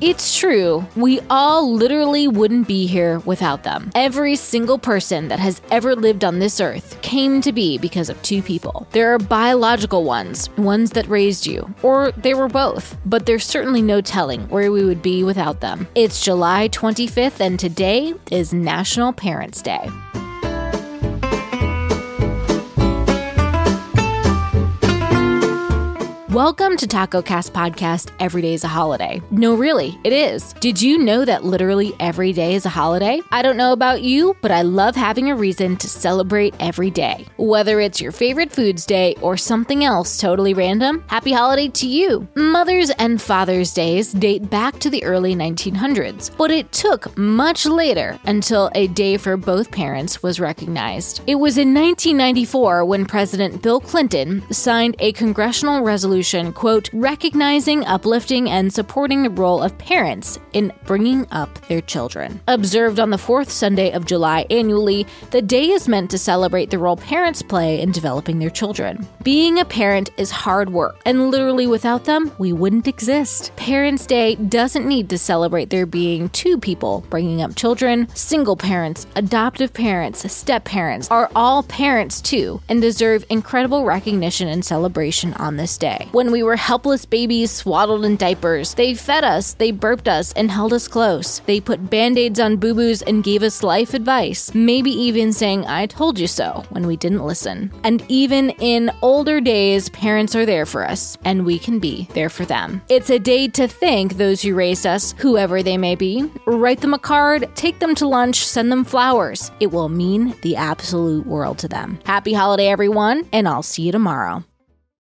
It's true, we all literally wouldn't be here without them. Every single person that has ever lived on this earth came to be because of two people. There are biological ones, ones that raised you, or they were both, but there's certainly no telling where we would be without them. It's July 25th, and today is National Parents' Day. Welcome to Taco Cast Podcast Every Day is a Holiday. No, really, it is. Did you know that literally every day is a holiday? I don't know about you, but I love having a reason to celebrate every day. Whether it's your favorite foods day or something else totally random, happy holiday to you. Mother's and Father's Days date back to the early 1900s, but it took much later until a day for both parents was recognized. It was in 1994 when President Bill Clinton signed a congressional resolution quote, recognizing, uplifting, and supporting the role of parents in bringing up their children. Observed on the fourth Sunday of July annually, the day is meant to celebrate the role parents play in developing their children. Being a parent is hard work, and literally without them, we wouldn't exist. Parents' Day doesn't need to celebrate there being two people bringing up children. Single parents, adoptive parents, step parents are all parents too, and deserve incredible recognition and celebration on this day. When we were helpless babies swaddled in diapers, they fed us, they burped us, and held us close. They put band aids on boo boos and gave us life advice, maybe even saying, I told you so, when we didn't listen. And even in older days, parents are there for us, and we can be there for them. It's a day to thank those who raised us, whoever they may be. Write them a card, take them to lunch, send them flowers. It will mean the absolute world to them. Happy holiday, everyone, and I'll see you tomorrow.